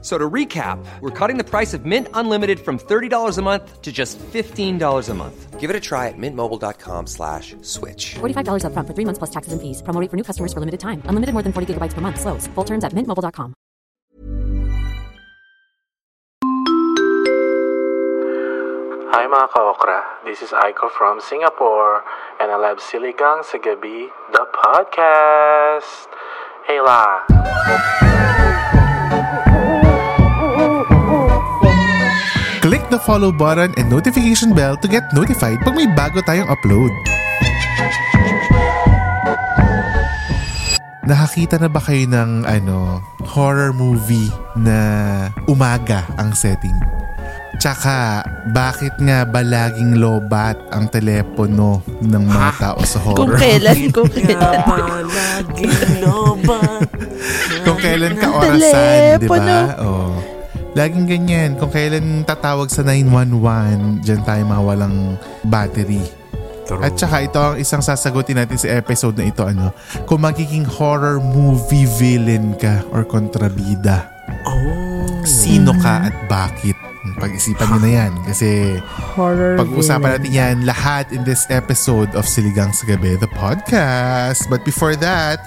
So to recap, we're cutting the price of Mint Unlimited from $30 a month to just $15 a month. Give it a try at mintmobile.com slash switch. $45 upfront for three months plus taxes and fees. Promo rate for new customers for limited time. Unlimited more than 40 gigabytes per month. Slows. Full terms at mintmobile.com. Hi mga ka-okra, this is Aiko from Singapore and I love Siligang sa Gabi, the podcast. Hey la! Click the follow button and notification bell to get notified pag may bago tayong upload. Nakakita na ba kayo ng ano, horror movie na umaga ang setting? Tsaka, bakit nga ba laging lobat ang telepono ng mga tao sa Kung horror? kailan, kung kailan. Kung kailan ka orasan, di ba? Oh. Laging ganyan. Kung kailan tatawag sa 911, dyan tayo mawalang battery. At saka ito ang isang sasagutin natin sa episode na ito ano, kung magiging horror movie villain ka or kontrabida. Oh. Sino ka at bakit? Pag-isipan nyo na yan kasi Horror pag-uusapan natin yan lahat in this episode of Siligang sa Gabi, the podcast. But before that,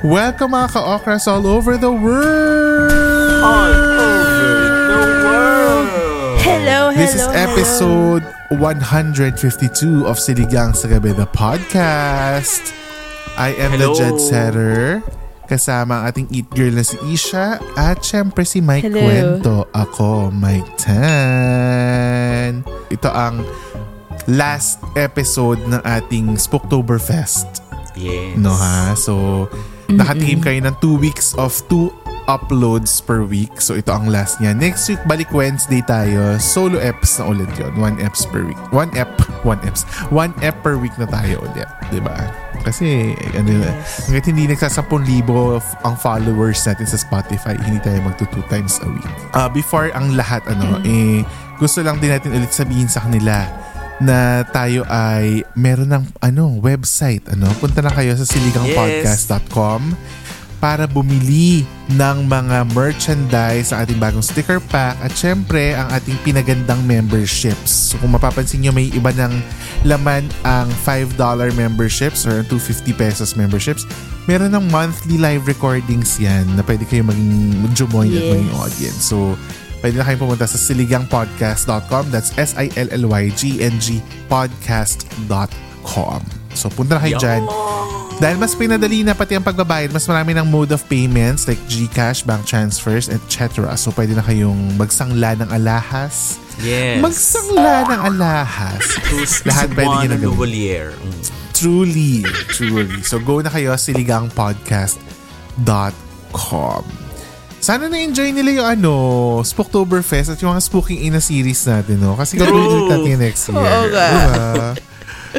welcome mga ka-okras all over the world! Hello, hello. This is episode 152 of Siligang sa Gabi, the podcast. I am the Hello. Jed Setter. Kasama ang ating eat girl na si Isha. At syempre si Mike Hello. Cuento. Ako, Mike Tan. Ito ang last episode ng ating Spooktoberfest. Yes. No ha? So, nakateam kayo ng two weeks of two uploads per week. So, ito ang last niya. Next week, balik Wednesday tayo. Solo eps na ulit yun. One eps per week. One ep. One eps. One ep per week na tayo ulit. ba? Kasi, ano na, hanggat hindi nagsasampung libo ang followers natin sa Spotify, hindi tayo magto two times a week. Ah, before ang lahat, ano, eh, gusto lang din natin ulit sabihin sa kanila na tayo ay meron ng ano website ano punta na kayo sa siligangpodcast.com para bumili ng mga merchandise ang ating bagong sticker pack at syempre ang ating pinagandang memberships. So kung mapapansin nyo may iba ng laman ang $5 memberships or 250 pesos memberships. Meron ng monthly live recordings yan na pwede kayo maging at Yes. maging audience. So pwede na kayong pumunta sa siligangpodcast.com. That's S-I-L-L-Y-G-N-G podcast.com. So punta na kayo dyan. Dahil mas pinadali na pati ang pagbabayad, mas marami ng mode of payments like GCash, bank transfers, etc. So pwede na kayong magsangla ng alahas. Yes. Magsangla ng alahas. Lahat pwede nyo na gawin. Truly, truly. So go na kayo siligangpodcast.com. Sana na-enjoy nila yung ano, Spooktoberfest at yung mga Spooking Ina series natin, no? Kasi gagawin ulit natin yun next year. Oo nga. Diba?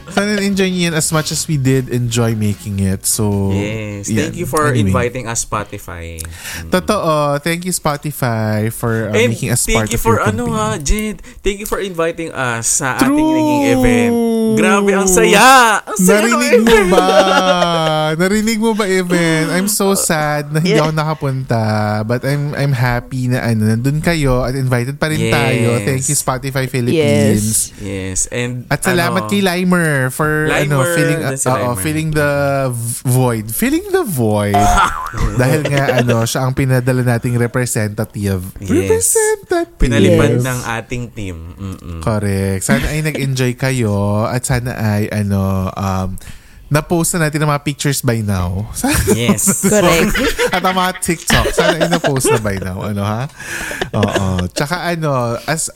Sana na-enjoy niyo as much as we did enjoy making it. So, Yes. yan. Thank you for Anyway. inviting us Spotify. Totoo. Thank you Spotify for uh, And making us part thank you of for your ano campaign. ha, Jed. Thank you for inviting us sa True. ating naging event. Grabe, ang saya! Ang saya Narinig mo ba? Narinig mo ba, Evan? I'm so sad na hindi Yeah. ako nakapunta. But I'm I'm happy na ano, nandun kayo at invited pa rin Yes. tayo. Thank you, Spotify Philippines. Yes. And At salamat ano, kay Limer for ano Limer, filling that's si Limer. filling the void. Filling the void. Dahil nga ano, siya ang pinadala nating representative. Yes. Representative. Pinalipad Yes. ng ating team. Mm-mm. Correct. Sana ay nag-enjoy kayo at sana ay ano um na-post na natin ang mga pictures by now. Yes. Correct. At ang mga TikTok. Sana ay na-post na by now. Ano ha? Oo. Tsaka ano, as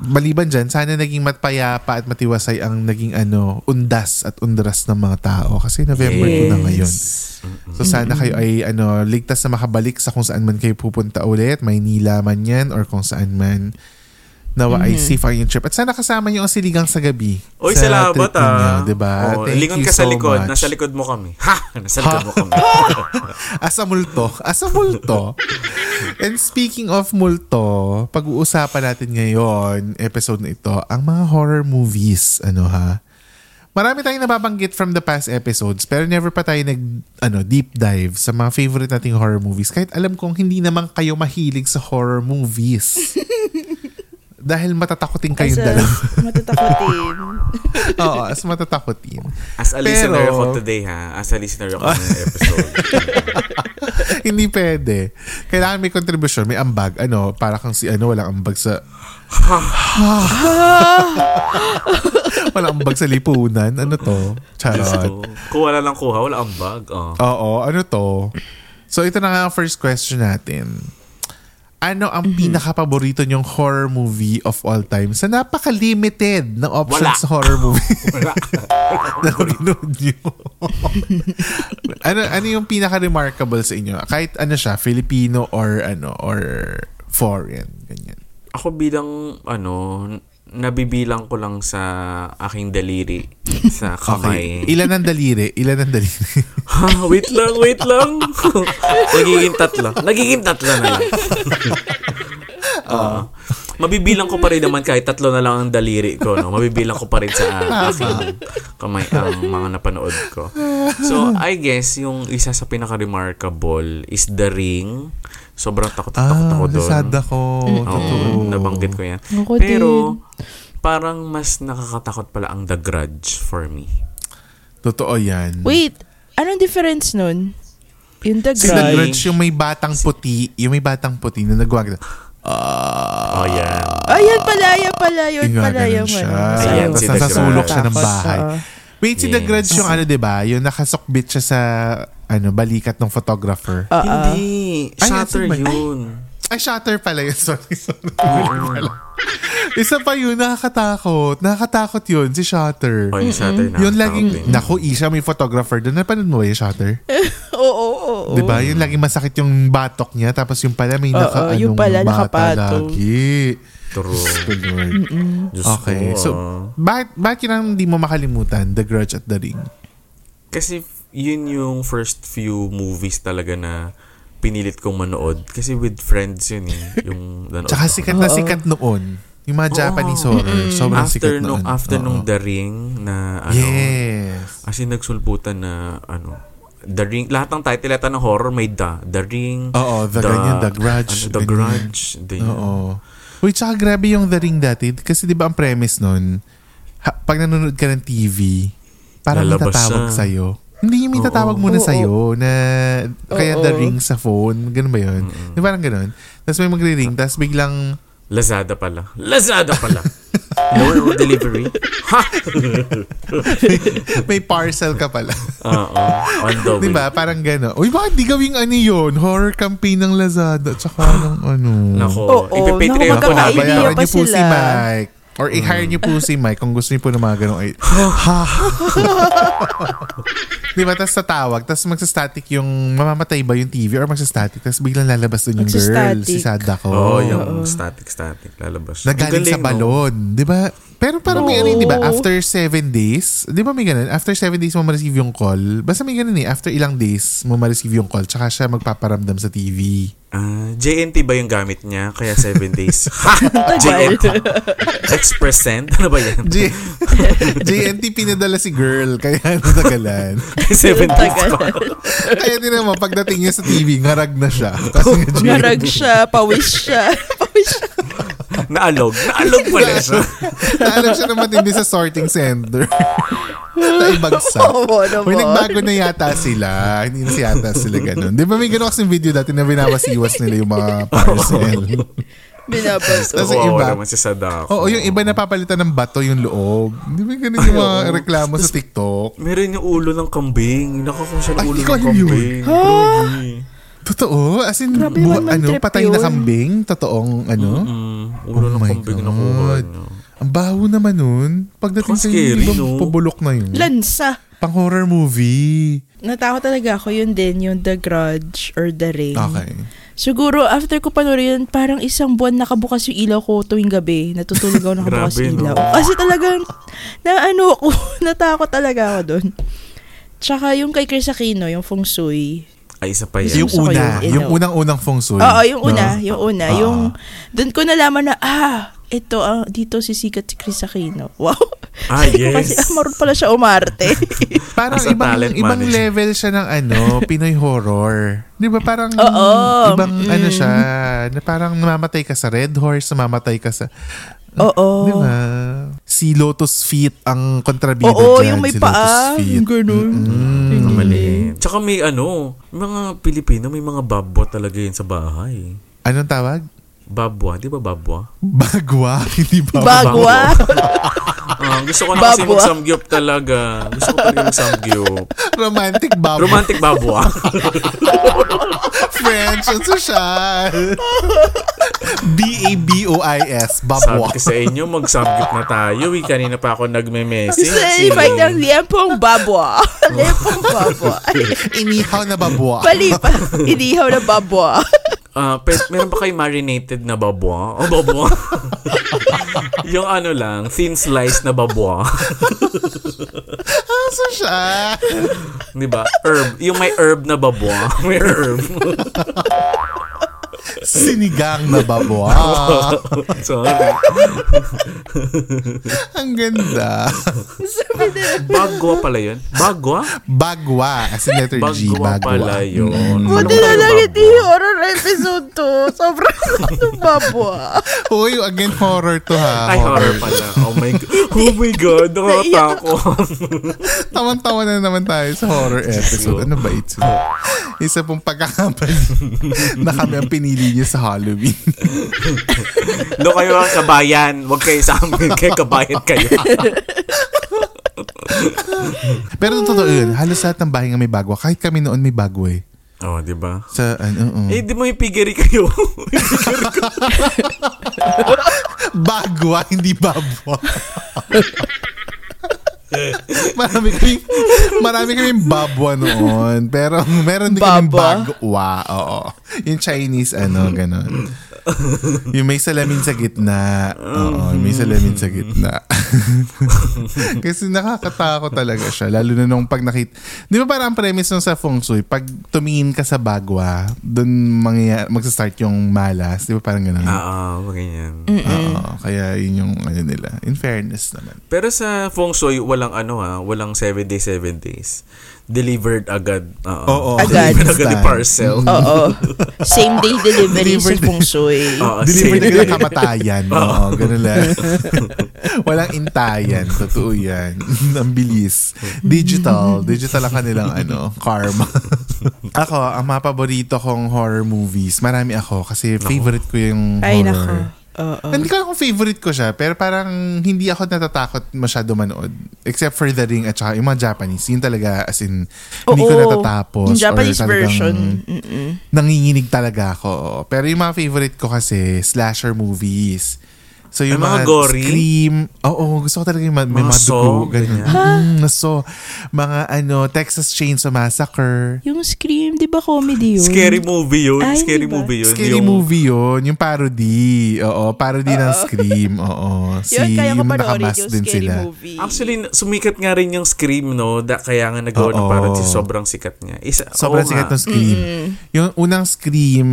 maliban dyan, sana naging matpayapa at matiwasay ang naging ano, undas at undras ng mga tao. Kasi November 2 na ngayon. So sana kayo ay ano, ligtas na makabalik sa kung saan man kayo pupunta ulit. Maynila man yan or kung saan man. Nawa ay safe ang yung trip. At sana kasama niyo ang siligang sa gabi. Oy, sa salamat ah. diba? Oh, Thank lingon you ka sa so likod. much. Nasa likod mo kami. Ha! Nasa likod mo kami. Asa multo. Asa multo. And speaking of multo, pag-uusapan natin ngayon, episode na ito, ang mga horror movies. Ano ha? Marami tayong nababanggit from the past episodes pero never pa tayo nag ano, deep dive sa mga favorite nating horror movies. Kahit alam kong hindi naman kayo mahilig sa horror movies. Dahil matatakotin kayong As a- dalawa. Matatakotin. Oo, as matatakotin. As a listener Pero- ako today ha. As a listener ako ng episode. Hindi pwede. Kailangan may contribution, may ambag. Ano, para kang si ano, walang ambag sa... walang ambag sa lipunan. Ano to? Charot. Kung wala lang kuha, wala ang bag. Oh. Oo, ano to? So ito na nga ang first question natin. Ano ang pinaka-paborito niyong horror movie of all time sa napaka-limited na options Wala. sa horror movie Wala. na napanood niyo? ano, ano yung pinaka-remarkable sa inyo? Kahit ano siya, Filipino or ano, or foreign, ganyan. Ako bilang, ano, nabibilang ko lang sa aking daliri sa kamay. Ilan ang daliri? Ilan ang daliri? Ha, wait lang, wait lang. Nagiging tatlo. Nagiging tatlo na lang. Oo. mabibilang ko pa rin naman kahit tatlo na lang ang daliri ko. No? Mabibilang ko pa rin sa aking kamay ang mga napanood ko. So, I guess, yung isa sa pinaka-remarkable is The Ring. Sobrang ah, ako doon. nasad ako. Totoo. Oo, nabanggit ko yan. Ako Pero, parang mas nakakatakot pala ang The Grudge for me. Totoo yan. Wait, anong difference nun? Yung The Si The Grudge. Grudge, yung may batang puti, yung may batang puti na nagwag. Ah, Oh, yan. Ayan pala, ayan pala, yun pala yung siya. ano. Ayan, Tapos si The nasa sulok Grudge. siya ng Takot, bahay. oo. Wait, si The. Grudge yung ano, di ba? Yung nakasukbit siya sa ano balikat ng photographer. Ah. Hindi. Ay, Shutter ba- yun. Ay, shutter pala yun. Sorry, sorry. Pala. Isa pa yun, nakakatakot. Nakakatakot yun, si Shutter. Oh, yung Shutter na. Yun laging, naku, Isha, may photographer doon. Napanood mo ba yung Shutter? Oo, oo, oo. Di ba? Yun laging masakit yung batok niya. Tapos yung pala may Oo, naka, yung anong pala bata nakapatong. lagi. True. Okay. ko, So, ah. bakit, bakit yun ang hindi mo makalimutan? The Grudge at The Ring. Kasi yun yung first few movies talaga na pinilit kong manood. Kasi with friends yun eh. Yung nanood. Tsaka sikat na sikat noon. Yung mga Japanese horror. Sobrang after sikat nung, noon. after Oo. nung The Ring na ano. Yes. As in, nagsulputan na ano. The Ring, lahat ng title yata ng horror may The. The Ring. Oo, The ganyan, The Grudge, Ano, the ganyan. Grudge. The, Oo. Uy, tsaka grabe yung The Ring dati. Kasi di ba ang premise nun, ha, pag nanonood ka ng TV, parang may Lalabas tatawag siya. sa'yo. Hindi yung may Oo. muna Oo. sa'yo na kaya Oo. The Ring sa phone. Ganun ba yun? Di ba parang ganun? Tapos may magre-ring, tapos biglang Lazada pala. Lazada pala. no delivery. Ha! may parcel ka pala. Oo. On double. Di ba? Parang gano'n. Uy, bakit di gawing ano yun? Horror campaign ng Lazada. Tsaka ng ano. Nako. Oo, Ipipatreon naku, ko na. Bayaran niyo po sila. si Mike. Or i-hire niyo po si Mike kung gusto niyo po ng mga ganong ay ha. Di ba? Tapos tatawag. Tapos magsastatic yung mamamatay ba yung TV or magsastatic. Tapos biglang lalabas dun yung girl. Si Sadako. Oo, oh, yung static-static lalabas. na galing Ang sa galing, no? balon. Di ba? Pero parang may Oo. ano yun, di ba? After seven days, di ba may ganun? After seven days mo ma-receive yung call. Basta may ganun eh. After ilang days mo ma-receive yung call. Tsaka siya magpaparamdam sa TV. Ah, JNT ba yung gamit niya? Kaya 7 days. Ha! JNT. Express send? Ano ba yan? J- JNT pinadala si girl. Kaya natagalan. 7 days pa. Kaya din naman, pagdating niya sa TV, ngarag na siya. Kasi. Ngarag siya, pawis siya. pawis siya. Naalog. Naalog pala siya. Naalam siya naman hindi sa sorting center. Naibagsak. Oo naman. May nagbago na yata sila. Hindi na yata sila ganun. Di ba may ganun kasing video dati na binabasiwas nila yung mga parcel? Binabaso. Tapos Oo, yung iba, naman si Sadako. oo, yung iba napapalitan ng bato yung loob. Di ba ganun yung mga reklamo sa TikTok? Meron yung ulo ng kambing. Nakakung siya ng ulo ng kambing. Grabe. Totoo? As in, Grabe naman ano, patay na yun. kambing? Totoong, ano? Mm, ulo Oh ng my kambing God. na niya. Ang baho naman nun. Pagdating sa hindi ba no? pabulok na yun? Lansa. Pang horror movie. Natakot talaga ako yun din, yung The Grudge or The Ring. Okay. Siguro, after ko panoorin yun, parang isang buwan nakabukas yung ilaw ko tuwing gabi. Natutulog ako nakabukas yung no? ilaw. Kasi talagang, na ano ako, natakot talaga ako doon. Tsaka yung kay Chris Aquino, yung Feng Shui. Ay, isa pa yan. Yung Gusto ko una, yung yung ino. unang-unang feng shui. Oo, yung una, no? yung una. Oo. Yung, doon ko nalaman na, ah, ito, ah, dito si sikat si Chris Aquino. Wow. Ah, Sabi ko kasi, yes. ah, marunong pala siya umarte. Parang As ibang ibang manager. level siya ng ano, Pinoy horror. 'Di ba parang Oo. ibang Mm. ano siya, na parang namamatay ka sa Red Horse, namamatay ka sa Oo. 'Di ba? Si Lotus Feet ang kontrabida Oo, dyan, yung may si paa. Lotus Feet. Yung ganun. Mm. Ang maliit. Tsaka may ano, mga Pilipino, may mga babwa talaga yun sa bahay. Anong tawag? Babwa, di ba babwa? Bagwa, hindi ba? Bagwa. Gusto ko na kasi Babwa. mag-samgyup talaga. Gusto ko talaga mag-samgyup. Romantic babwa. Romantic babwa. French and social. B-A-B-O-I-S. Sabi Babwa. ko sa inyo, mag-samgyup na tayo. Eh, kanina pa ako nagme-message. Sa eh. ifay ng liempong babwa. liempong babwa. Inihaw na babwa. Bali pa. Inihaw na babwa. Ah, pe- meron ba kayo marinated na babwa? O babwa? yung ano lang, thin slice na babwa. Asa siya? Di ba? Herb. Yung may herb na babwa. May herb. Sinigang na babwa. Sorry. Ang ganda. Bagwa pala yun. Bagwa? Bagwa. As in letter G. Bagwa Bagwa. pala yun. Mm. Buti na lang hindi horror episode to. Sobrang ano babwa. Uy, again, horror to ha. Ay, horror pala. Oh my God. Oh my God. Nakakatakot. Tawan-tawa na naman tayo sa horror episode. Ano ba ito? Isa pong pagkakamali na kami ang pinili niyo sa Halloween. Doon kayo ang kabayan. Huwag kayo sa amin. Kaya kabayan kayo. Pero totoo yun, halos lahat ng bahay nga may bagwa. Kahit kami noon may bagwa eh. Oh, di ba? Sa ano, oo. Eh, di mo piggery kayo. Bagwa, hindi babwa. marami kami marami kami babwa noon. Pero meron din kami bagwa oo. Yung Chinese ano ganon yung may salamin sa gitna. Oo yung may salamin sa gitna. Kasi nakakatakot talaga siya lalo na nung pag nakita di ba parang ang premise nung sa feng shui pag tumingin ka sa bagwa doon mangyayari magsa-start yung malas di ba parang ganon Oo, ganyan. Oo, kaya yun yung ano nila in fairness naman. Pero sa feng shui, walang ano ha, walang 7 days, 7 days. Delivered agad. Oo. Oo. Agad. Delivered agad yung parcel. Oo. Same day delivery sa Delivered. feng shui. Oo, Deliver same. na ng kamatayan. Oo, ganun lang. Walang intayan. Totoo yan. Ang bilis. Digital. Digital ang kanilang ano, karma. ako, ang mga paborito kong horror movies, marami ako kasi favorite ko yung Ay, horror. nako. Oo. Hindi ko alam kung favorite ko siya, pero parang hindi ako natatakot masyado manood. Except for The Ring at saka yung mga Japanese. Yun talaga, as in, hindi ko Oo. natatapos. Yung Japanese version. Mm-mm. Nanginginig talaga ako. Pero yung mga favorite ko kasi, slasher movies. So yung Ay, mga mga, gory? Scream. Oo, gusto ko talaga yung ma- may Mga mga Saw, dugo. Ganyan. ganyan. Mm, so, mga ano, Texas Chainsaw Massacre. Yung Scream, di ba comedy yun? Scary movie yun. Ay, Scary diba? movie yun. Scary Yung- movie yun. Yung parody. Oo, parody ng Scream. Oo. Si, Yun, kaya ko yung panoorin yung din scary sila. movie. Actually, sumikat nga rin yung Scream, no? Da, kaya nga nagawa ng parody. Sobrang sikat niya. Isa, Sobrang sikat ng Scream. Yung unang Scream,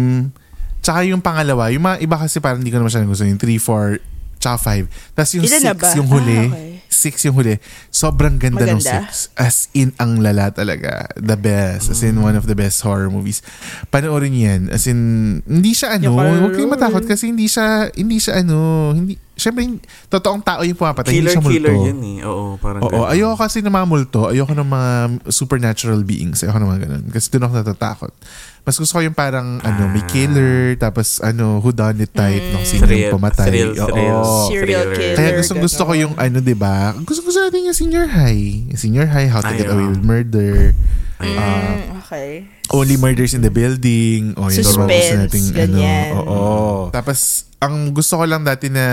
tsaka yung pangalawa, yung mga iba kasi parang hindi ko naman siya gusto. Yung 3, 4, tsaka 5. Tapos yung Ilan na 6 ba? yung huli. Ah, okay. 6 yung huli. Sobrang ganda ng Maganda? 6. As in, ang lala talaga. The best. As in, one of the best horror movies. Panoorin yan. As in, hindi siya ano, Yung huwag kayong matakot kasi hindi siya, hindi siya ano, hindi, syempre, hindi- totoong tao yung pumapatay. hindi Killer, siya multo. killer yan eh. Oo, parang Oo, ganun. ayoko kasi ng mga multo. Ayoko ng mga supernatural beings. Ayoko ng mga ganun. Kasi doon ako natatakot. Mas gusto ko yung parang, ano, may killer, tapos, ano, who done it type, nung sino Thrill, yung pumatay. thrill, Oo. thrill. Serial killer. Kaya gustong gusto ko yung, ano, di ba? Gusto gusto natin yung senior high. Senior high, how to Ay, get away with murder. Mm, okay. Only murders in the building. O, yun, Suspense, gusto nating, ganyan. Ano, oo. Tapos, ang gusto ko lang dati na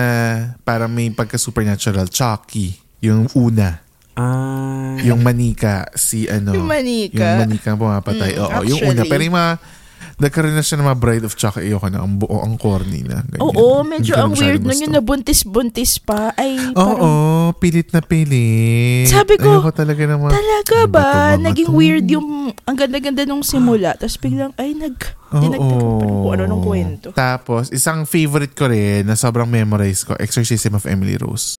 parang may pagka-supernatural, Chucky. Yung una. Ah, Yung manika, si ano. Yung manika. Yung manika ang pumapatay. Mm, Oo, yung una. actually. Pero yung mga Nagkaroon na siya ng mga Bride of Chucky. Ayoko na. Ang buo, ang corny na. Ganyan. Oo, medyo ang weird nun yung nabuntis-buntis pa. Ay, Oo, parang, pilit na pilit. Sabi ko, Ayoko talaga naman. talaga ba? mga Naging to? weird yung, ang ganda-ganda nung simula. Tapos biglang, ay, nag, dinagdagan ano nung kwento. Tapos, isang favorite ko rin na sobrang memorize ko, Exorcism of Emily Rose.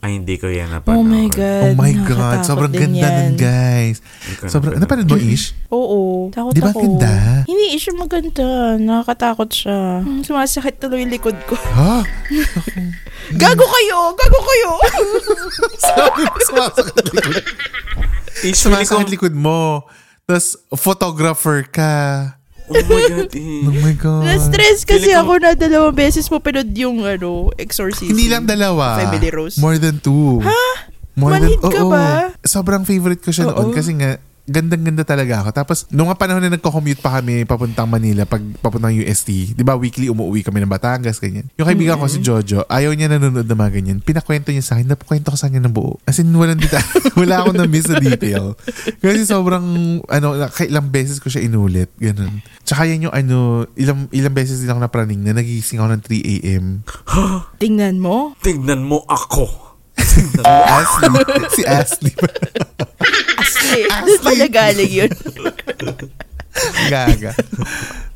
Ay, hindi ko yan napanood. Oh my God. Oh my God, sobrang ganda yan. nun, guys. Sobrang, napanood. mo, Ish? Oo. Takot Di ba ako. ganda? Hindi, siya maganda. Nakakatakot siya. Hmm, Sumasakit tuloy yung likod ko. Ha? Gago kayo! Gago kayo! Sumasakit likod. Ish, feeling ko- Sumasakit likod mo. Tapos, photographer ka. Oh my God, eh. Oh my God. Na-stress kasi Feeling ko- ako na dalawang beses mo pinod yung ano, exorcism. Hindi lang dalawa. Family Rose. More than two. Ha? More Manhid ka oo. ba? Sobrang favorite ko siya noon Oo. kasi nga gandang-ganda talaga ako. Tapos, nung nga panahon na nagko-commute pa kami papuntang Manila, pag papuntang UST, di ba weekly umuwi kami ng Batangas, ganyan. Yung kaibigan ko si Jojo, ayaw niya nanonood ng mga ganyan. Pinakwento niya sa akin, napakwento ko sa kanya ng buo. As in, walang detail. wala akong na-miss na detail. Kasi sobrang, ano, ilang beses ko siya inulit. Ganun. Tsaka yan yung ano, ilang, ilang beses din ako napraning na nagising ako ng 3 a.m. Tingnan mo. Tignan mo ako. Ashley. si Ashley. Asli. Doon pala galing yun. Gaga.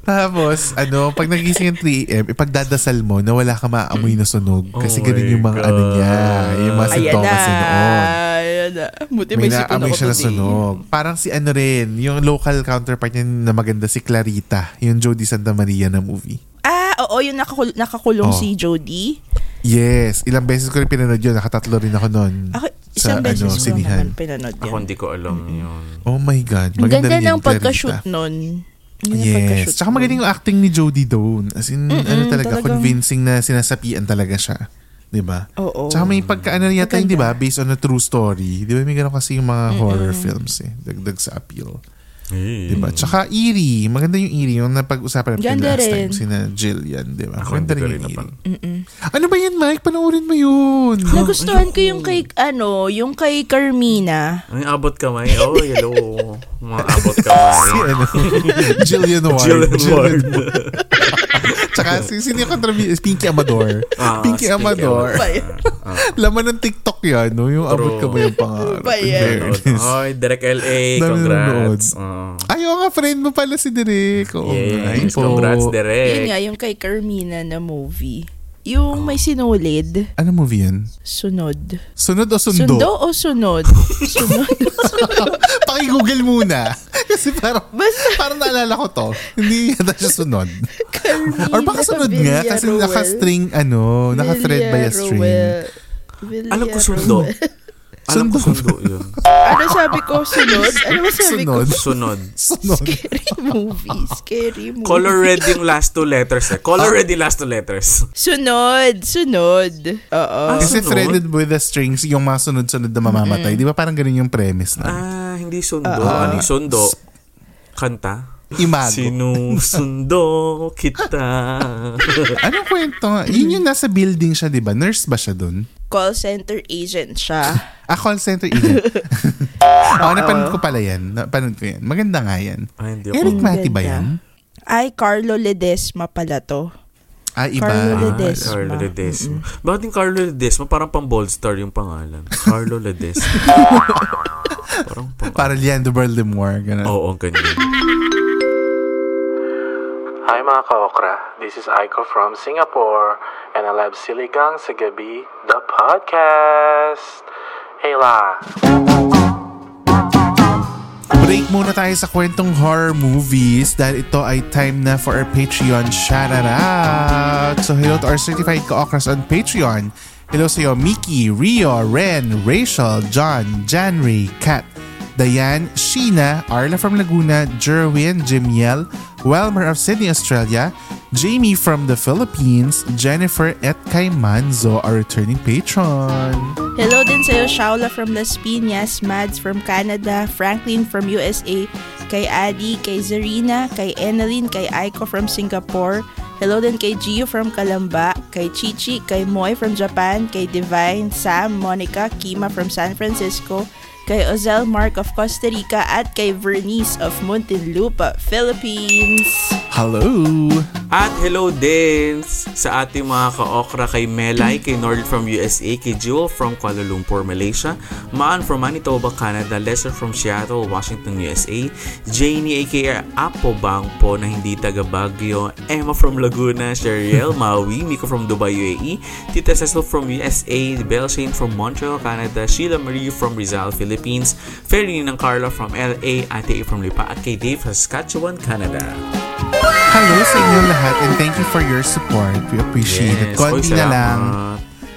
Tapos, ano, pag nagising yung 3 a.m., ipagdadasal mo na wala ka maaamoy na sunog. Kasi Oh ganun yung mga ano niya. Yung mga sintomas niya noon. Ayan na. Buti May may sipon naamoy ako siya na sunog. Parang si ano rin, yung local counterpart niya na maganda, si Clarita. Yung Jodie Santa Maria na movie. Ah, oo, yung nakakul- nakakulong Oh. si Jodie. Yes, ilang beses ko rin pinanood yun. Nakatatlo rin ako noon. Ako, isang sa beses ano, ko sinihan. naman pinanood Ako yun. hindi ko alam yun. Oh my God. Maganda ganda ng pagka-shoot Clarita. nun. Ang ganda ng pagka-shoot Yes. Tsaka magaling yung acting ni Jodie doon. As in, ano talaga, talagang- convincing na sinasapian talaga siya. 'Di ba? Oo. Tsaka may pagkaano yata. 'di ba? Based on a true story. 'Di ba? May ganun kasi yung mga horror films eh. Dagdag sa appeal. Eh. 'Di ba? Tsaka eerie. Maganda yung eerie. Yung napag-usapan natin Ganda last rin. time. Sina Jill yan, 'di ba? Ako Maganda hindi ko rin rin yung napan. Ano ba yan, Mike? Panoorin mo yun. Nagustuhan ko yung kay, ano, yung kay Carmina. Ang abot kamay. Oh, hello. Mga abot kamay. si ano, Jillian Ward. Jillian Ward. Tsaka si sino yung kontrabida? Pinky Amador. Ah, Pinky Amador. Ba yan? Laman ng TikTok yan, no? Yung abot ka ba yung pangarap? Ba yan? Oy, Direk LA. Congrats. Oh. Ay, oo nga, friend mo pala si nga, yun Yes, congrats, Yun Direk. nga, yung kay Carmina na movie. Yung may sinulid. Ano movie yan? Sunod. Sunod o sundo? Sundo o sunod? sunod. Paki-google muna. Kasi parang, Basta parang naalala ko to. Hindi yata siya sunod. Carmina Or baka sunod nga kasi Villaruel. naka-string, ano, naka-thread by a string. Villaruel. Alam ko sundo. Alam ko Sundo. sundo yun. Ano sabi ko? Sunod? Ano ba sabi Sunod. ko? Sunod. Sunod. Scary movie. Scary movie. Color red yung last two letters eh. Color red yung last two letters. Sunod. Sunod. Oo. Ah, Kasi sunod? threaded with the strings, yung mga sunod-sunod na mamamatay. Di ba parang ganun yung premise na? Ah, hindi sundo. ano yung sundo? Kanta? Imago. Sinusundo kita. Anong kwento? Yun yung nasa building siya, di ba? Nurse ba siya dun? Call center agent siya. Ah, call center agent. Oo, napanood ko pala yan. Napanood ko yan. Maganda nga yan. Ay, hindi ako. Eric Mati ba yan? Ay, Carlo Ledesma pala to. Ah, iba. Carlo Ah, Ledesma. Carlo Ledesma. Bakit yung Carlo Ledesma? Parang pang bold star yung pangalan. Carlo Ledesma. Parang pang... Para Leandro Baltimore. Ganun. Oo, ganyan. Hi mga ka-okra, this is Aiko from Singapore and I love Siligang sa Gabi, the podcast. Hey la! Break muna tayo sa kwentong horror movies dahil ito ay time na for our Patreon shoutout. So hello to our certified ka-okras on Patreon. Hello sa iyo, Mickey, Rio, Ren, Rachel, John, Janray, Kat, Diane, Sheena, Arla from Laguna, Jerwin, Jimiel, Welmer of Sydney, Australia, Jamie from the Philippines, Jennifer at kay Manzo, our returning patron. Hello din sa'yo, Shaula from Las Piñas, Mads from Canada, Franklin from USA, kay Adi, kay Zarina, kay Eneline, kay Aiko from Singapore. Hello din kay Gio from Kalamba, kay Chichi, kay Moy from Japan, kay Divine, Sam, Monica, Kima from San Francisco, kay Ozel Mark of Costa Rica, at kay Vernice of Muntinlupa, Philippines. Hello! At hello din sa ating mga ka-okra kay Melay, kay Nord from USA, kay Jewel from Kuala Lumpur, Malaysia, Maan from Manitoba, Canada, Lester from Seattle, Washington, USA, Janie aka Apo Bangpo na hindi taga Baguio, Emma from Laguna, Sheriel, Maui, Miko from Dubai, UAE, Tita Cecil from USA, Belle Shane from Montreal, Canada, Sheila Marie from Rizal, Philippines, Ferry ng Carla from LA, Ate A from Lipa, at kay Dave, Saskatchewan, Canada. Hello sa inyo lahat and thank you for your support. We appreciate it. Oy, Konti na lang.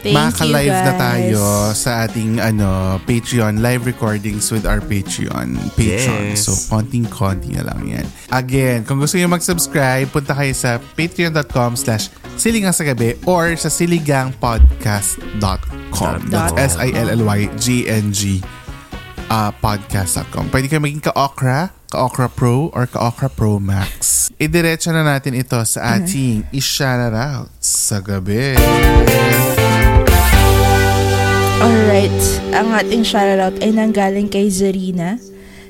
Thank you, Maka-live na tayo sa ating ano Patreon live recordings with our Patreon patrons. Yes. So, konting-konti na lang yan. Again, kung gusto niyo mag-subscribe, punta kayo sa patreon.com slash siligang sa gabi or sa siligangpodcast.com. That's S-I-L-L-Y-G-N-G uh, podcast.com. Pwede kayo maging ka-okra, ka-okra pro, or ka-okra pro max. Idiretso na natin ito sa ating i-shoutout sa gabi. Alright, ang ating shoutout ay nanggaling kay Zarina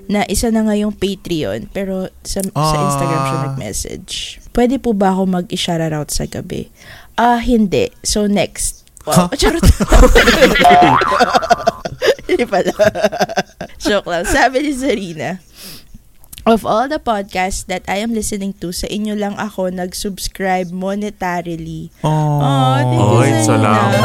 na isa na ngayong Patreon pero sa, sa Ah. Instagram siya nag-message. Pwede po ba ako mag-shoutout sa gabi? Ah, hindi. So next. Wow, charot. Hindi pala. Joke lang. Sabi ni Zarina, Of all the podcasts that I am listening to, sa inyo lang ako nag-subscribe monetarily. Oh, Oh, thank you, Oy, salamat.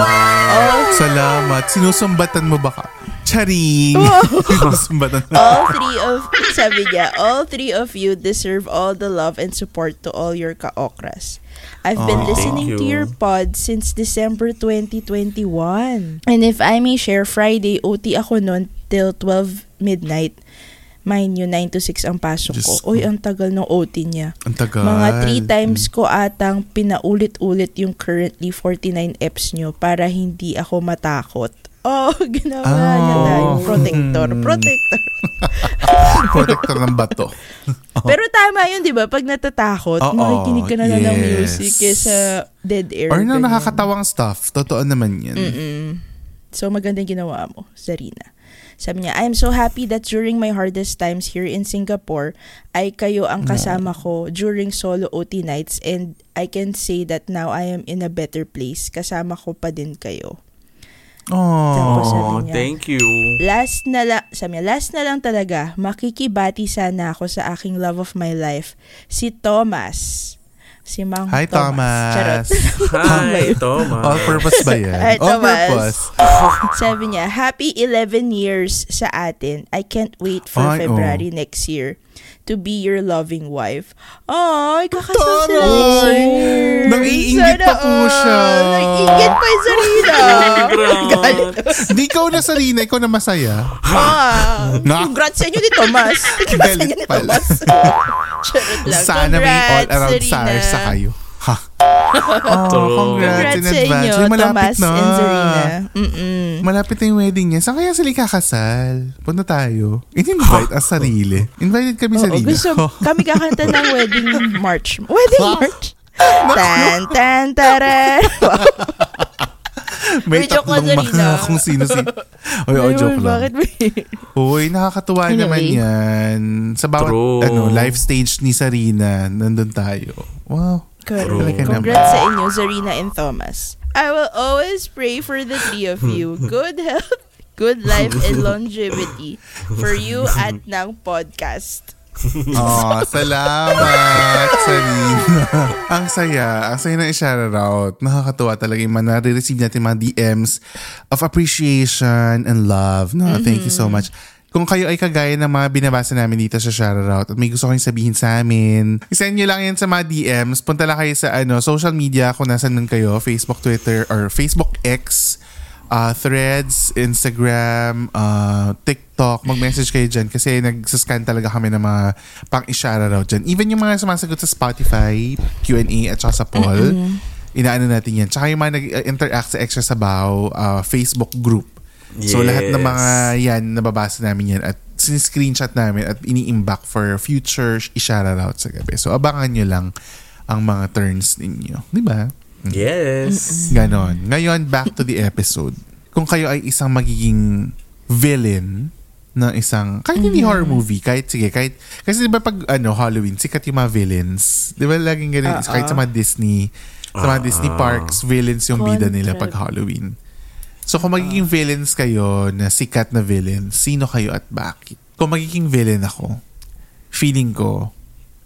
Oh, Salamat. Sinusumbatan mo ba ka? Charing! Sinusumbatan mo. all three of sabi niya, all three of you deserve all the love and support to all your ka-okras. I've been Aw. listening Thank to you. your pod since December 2021. And if I may share, Friday, OT ako noon till 12 midnight. Mind you, 9 to 6 ang pasok ko. Diyos ko. Uy, ang tagal ng OT niya. Ang tagal. Mga 3 times ko atang pinaulit-ulit yung currently 49 eps nyo para hindi ako matakot. Oh, ginawa Ah. niya tayo. Protector. Hmm. Protector. Protector ng bato. Pero tama yun, di ba? Pag natatakot, Oo, makikinig ka na lang ng yes. music kesa dead air. Or na ganyan. nakakatawang stuff. Totoo naman yan. Mm-mm. So, magandang ginawa mo, Zarina. Sabi niya, I am so happy that during my hardest times here in Singapore, ay kayo ang kasama ko during solo OT nights and I can say that now I am in a better place. Kasama ko pa din kayo. Oh. thank you. Last na lang, sabi niya, last na lang talaga, makikibati sana ako sa aking love of my life, si Thomas. Si Mang Hi, Thomas. Charot. Hi, Thomas. All purpose ba yan? Hi, All Thomas. purpose. Sabi niya, happy 11 years sa atin. I can't wait for Ay, February next year to be your loving wife. Ay, year. Nang-iinggit pa po siya. Nang-iinggit pa yung Sarina. Galit. Di ikaw na Sarina, ikaw na masaya. Ah, Na- congrats sa inyo ni Thomas. Congrats sa inyo ni. Thomas. Sana may all around Sarina. SARS sa kayo. Ha? Oh, True. congrats, Congrats in advance. inyo, malapit Thomas na. and Zarina. Mm-mm. Malapit na yung wedding niya. Saan kaya sila kakasal? Punta tayo. In-invite ang sarili. Invited kami sa Oo, Rina. gusto, kami kakanta ng wedding march. Wedding march? tan, tan, taran. May May joke tatlong lang, mga kung sino si... Oy, oh, joke lang. Bakit may... Uy, nakakatuwa Anyway. naman yan. Sa bawat True. ano, life stage ni Sarina, nandun tayo. Wow. Correct. Congrats sa inyo, Zarina and Thomas. I will always pray for the three of you. Good health, good life, and longevity for you at ng podcast. Oh, salamat, Sarina. ang saya. Ang saya na i-shoutout. Nakakatuwa talaga yung mga nare-receive natin mga DMs of appreciation and love. No, thank you so much. Kung kayo ay kagaya ng mga binabasa namin dito sa shoutout at may gusto kayong sabihin sa amin, isend nyo lang yan sa mga DMs. Punta lang kayo sa ano, social media kung nasan man kayo, Facebook, Twitter, or Facebook X, uh, Threads, Instagram, uh, TikTok. Mag-message kayo dyan kasi nagsascan talaga kami ng mga pang i-shoutout dyan. Even yung mga sumasagot sa Spotify, Q&A at saka sa poll, inaano natin yan. Tsaka yung mga nag-interact sa Extra Sabaw uh, Facebook group. So lahat ng Yes. mga yan, nababasa namin yan at screenshot namin at ini-imbak for future i-shoutout sa gabi. So abangan nyo lang ang mga turns ninyo. Di ba? Yes. Ganon. Ngayon, back to the episode. Kung kayo ay isang magiging villain ng isang, kahit hindi horror movie, kahit sige, kahit, kasi di ba pag ano, Halloween, sikat yung mga villains. Di ba laging ganun, kahit sa mga Disney, sa mga Disney parks, villains yung bida nila pag Halloween. So kung magiging villains kayo na sikat na villains, sino kayo at bakit? Kung magiging villain ako, feeling ko,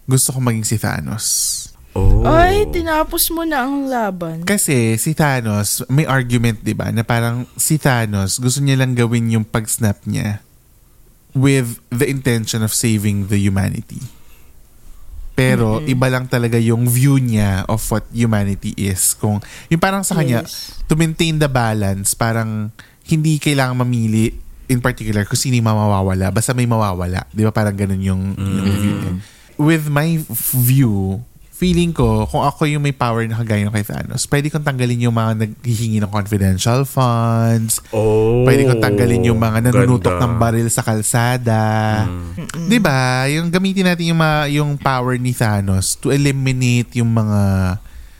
gusto ko maging si Thanos. Oh. Ay, tinapos mo na ang laban. Kasi si Thanos, may argument 'di ba na parang si Thanos gusto niya lang gawin yung pag-snap niya with the intention of saving the humanity. Pero iba lang talaga yung view niya of what humanity is. Kung yung parang sa kanya Yes. to maintain the balance, parang hindi kailangan mamili in particular kung sino yung mawawala. Basta may mawawala. Di ba parang ganun yung, yung view niya. With my view, feeling ko, kung ako yung may power na kagaya ng kay Thanos, pwede kong tanggalin yung mga naghihingi ng confidential funds, Oh. Pwede kong tanggalin yung mga nanunutok Ganda. ng baril sa kalsada. 'Di ba? Yung gamitin natin yung mga, yung power ni Thanos to eliminate yung mga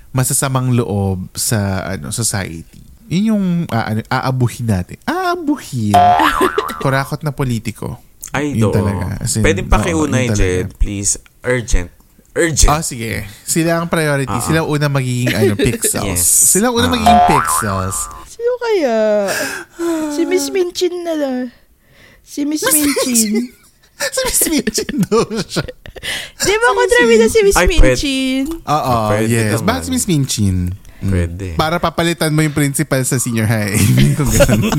masasamang loob sa ano society. Yun yung ano, aabuhin natin. Aabuhin. Kurakot na politiko. Ay, Yun do. talaga. In, Pwedeng pakiunay. Jed. Please. Urgent. Urgent. Oh, sige. Sila ang priority. Sila ang una magiging ano, pixels. Yes. Sila ang una magiging pixels. Sino kaya? Si Miss Minchin na lang. Si Miss Minchin. si Miss Minchin daw siya. Di ba kontrabida si Miss. Minchin? Oo, yes. Bakit si Miss Minchin? Pwede. Para papalitan mo yung principal sa senior high. Kung ganun.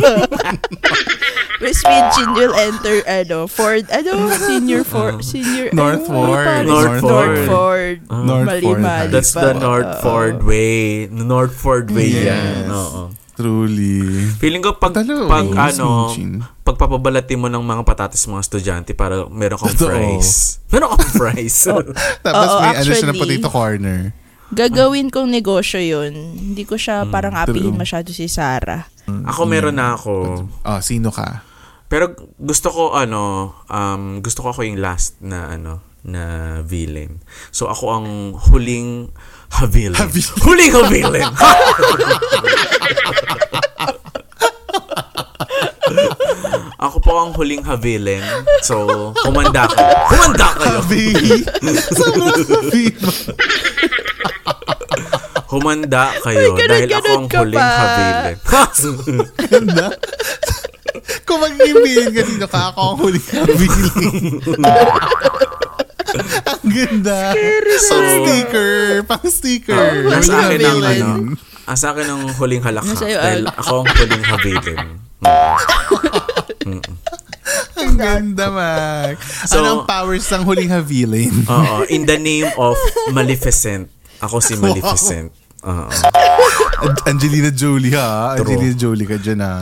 Miss Minchin will enter, ano, Ford, ano, senior Ford, senior, North ano, Ford. ano pa? North North Ford. Ford. North Mali, Ford. mali That's pa. the North. Ford way. North Ford way Yes. yan. Oo. Truly. Feeling ko pag, Totoo, pag Miss ano, Minchin. pagpapabalatin mo ng mga patatas mga estudyante para meron kang Totoo. fries. Meron kang fries. Tapos Oo, may ano siya ng actually. potato corner. Gagawin kong negosyo yun. Hindi ko siya parang apihin masyado si Sarah. ako meron na ako. Oh, sino ka? Pero gusto ko ano, um, gusto ko ako yung last na ano, na villain. So ako ang huling havillain. Havillain. Huling havillain. ako po ang huling havillain. So, humanda kayo. Humanda kayo. Mo. Humanda kayo Ay, ganun, dahil ako ganun ang ka huling pa. havillain. Ganda. Kung mag-ibilin ka dito ka, ako ang huling kabilin. ang ganda. Pang sticker. Pang sticker. Oh, Ang sa akin ang ano, ang sa akin ang huling halakha dahil Al. ako ang huling havillain. Ang ganda, Mac. So- ano ang powers ng huling havilin? Oo, in the name of Maleficent. Ako si Maleficent. Oo. An- Angelina Jolie ha. True. Angelina Jolie ka dyan ha.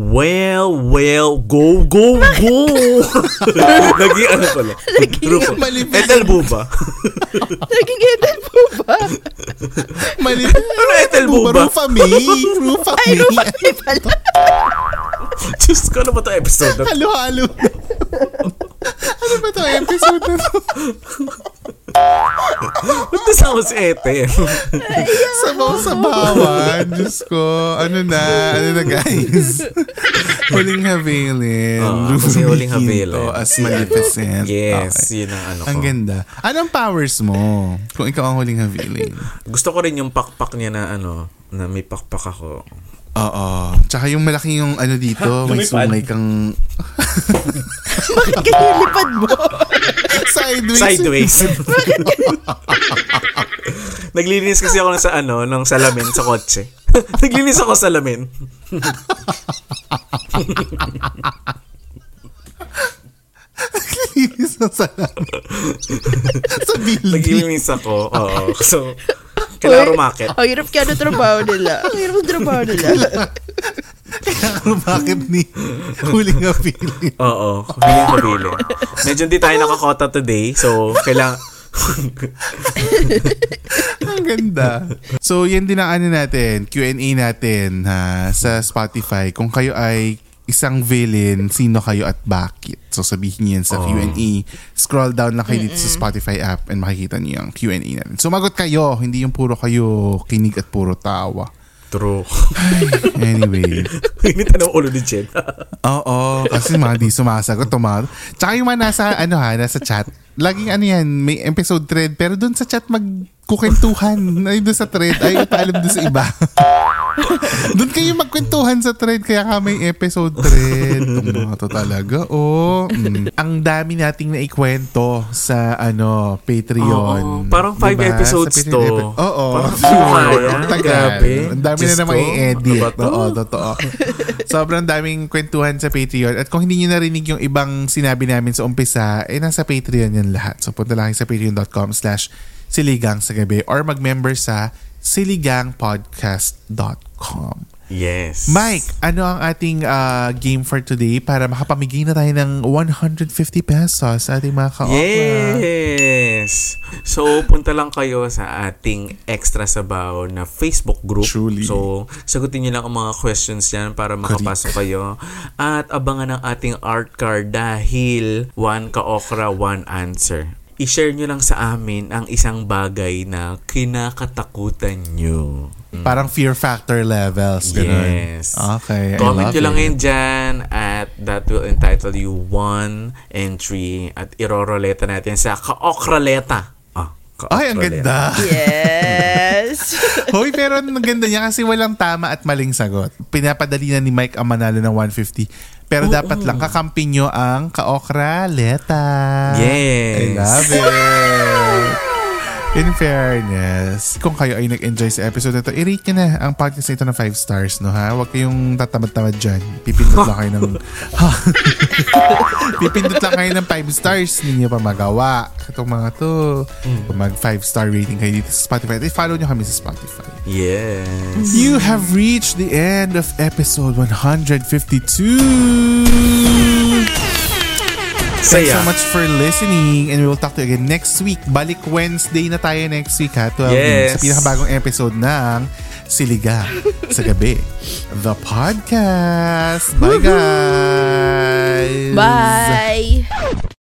Well, well, go, go, go! Naging ano pala? Rupo. Maleficent. Ethel Buba. Naging edad po ba? Mali. Ano Ethel Buba? Rufa May. Rufa Ay, May. Rufa May pala. Diyos ko, ano ba ito episode? Halo-halo. ano ba ito episode na to? Ba't nasama si Ete? Sabaw sa bawan. Diyos ko. Ano na? Ano na guys? huling Havilin. Oo, kasi Ruby Huling Havilin. As Maleficent. yes, Okay. yun ang ano ko. Ang ganda. Anong powers mo kung ikaw ang huling Havilin? Gusto ko rin yung pakpak niya na ano, na may pakpak ako. Oo. Tsaka yung malaki yung ano dito, may sungay kang Bakit ganyan lipad mo? Sideways. Sideways. Naglilinis kasi ako sa ano, ng salamin sa kotse. Naglinis ako sa salamin. Linis ng salamin. sa building. Naglilinis ako. Oo. So, kailangan rumakit. Ang hirap kaya ng trabaho nila. Ang hirap ng trabaho nila. Bakit ni huling Havilin? Oo. Hindi yung kabili. Medyo hindi tayo nakakota today. So, kailangan... Ang ganda. So, yan din ang ano natin, Q&A natin ha, sa Spotify. Kung kayo ay isang villain, sino kayo at bakit? So, sabihin niyo yan sa Q&A. Scroll down lang kayo dito sa Spotify app and makikita niyo yung Q&A natin. Sumagot kayo, hindi yung puro kayo kinig at puro tawa. True. Anyway. Init ng ulo ni Jen. Oo, kasi mga di sumasagot, tumato. Tsaka yung mga nasa, ano ha, nasa chat, laging ano yan, may episode thread, pero doon sa chat magkukentuhan. Ay, doon sa thread, ay paalam doon sa iba. doon kayo magkwentuhan sa thread, kaya ka may episode thread. Itong mga to talaga, oh. Mm. Ang dami nating naikwento sa, ano, Patreon. Oo, parang five Diba? episodes Patreon to. epi- Oo. Parang kaya. Ang tagal. Grabe. Ang dami Diyos na namang ko. i-edit. Ano? Oo, totoo. Sobrang daming kwentuhan sa Patreon. At kung hindi nyo narinig yung ibang sinabi namin sa umpisa, eh nasa Patreon yan lahat. So punta lang sa patreon.com slash siligang sa gabi or mag-member sa siligangpodcast.com. Yes. Mike, ano ang ating ah, game for today para makapamigay na tayo ng 150 pesos sa ating mga ka-opera? Yes! So, punta lang kayo sa ating Extra Sabaw na Facebook group. Truly. So, sagutin nyo lang ang mga questions dyan para makapasok kayo. At abangan ang ating art card dahil one ka-okra, one answer. I-share nyo lang sa amin ang isang bagay na kinakatakutan nyo. Parang fear factor levels. Ganun. Yes. Okay. Comment nyo lang yun dyan at that will entitle you one entry at iroroleta natin sa Kaokraleta. Ah, Ay, ang ganda. Yes. Hoy, pero ang ganda niya kasi walang tama at maling sagot. Pinapadali na ni Mike ang manalo ng 150. Pero dapat lang kakampi nyo ang kaokra leta. I Yes. love it. In fairness, kung kayo ay nag-enjoy sa episode ito, i-rate nyo na ang podcast na ito ng 5 stars, no ha? Huwag kayong tatamad-tamad dyan. Pipindot lang kayo ng... Pipindot lang kayo ng 5 stars. Hindi nyo pa magawa. Itong mga to. Kung mag 5 star rating kayo dito sa Spotify, i-follow nyo kami sa Spotify. Yes. You have reached the end of episode 152. Thanks Saya. so much for listening and we will talk to you again next week. Balik Wednesday na tayo next week ha. 12 Yes. sa pinakabagong episode ng Siligang sa Gabi. The podcast. Bye guys! Bye.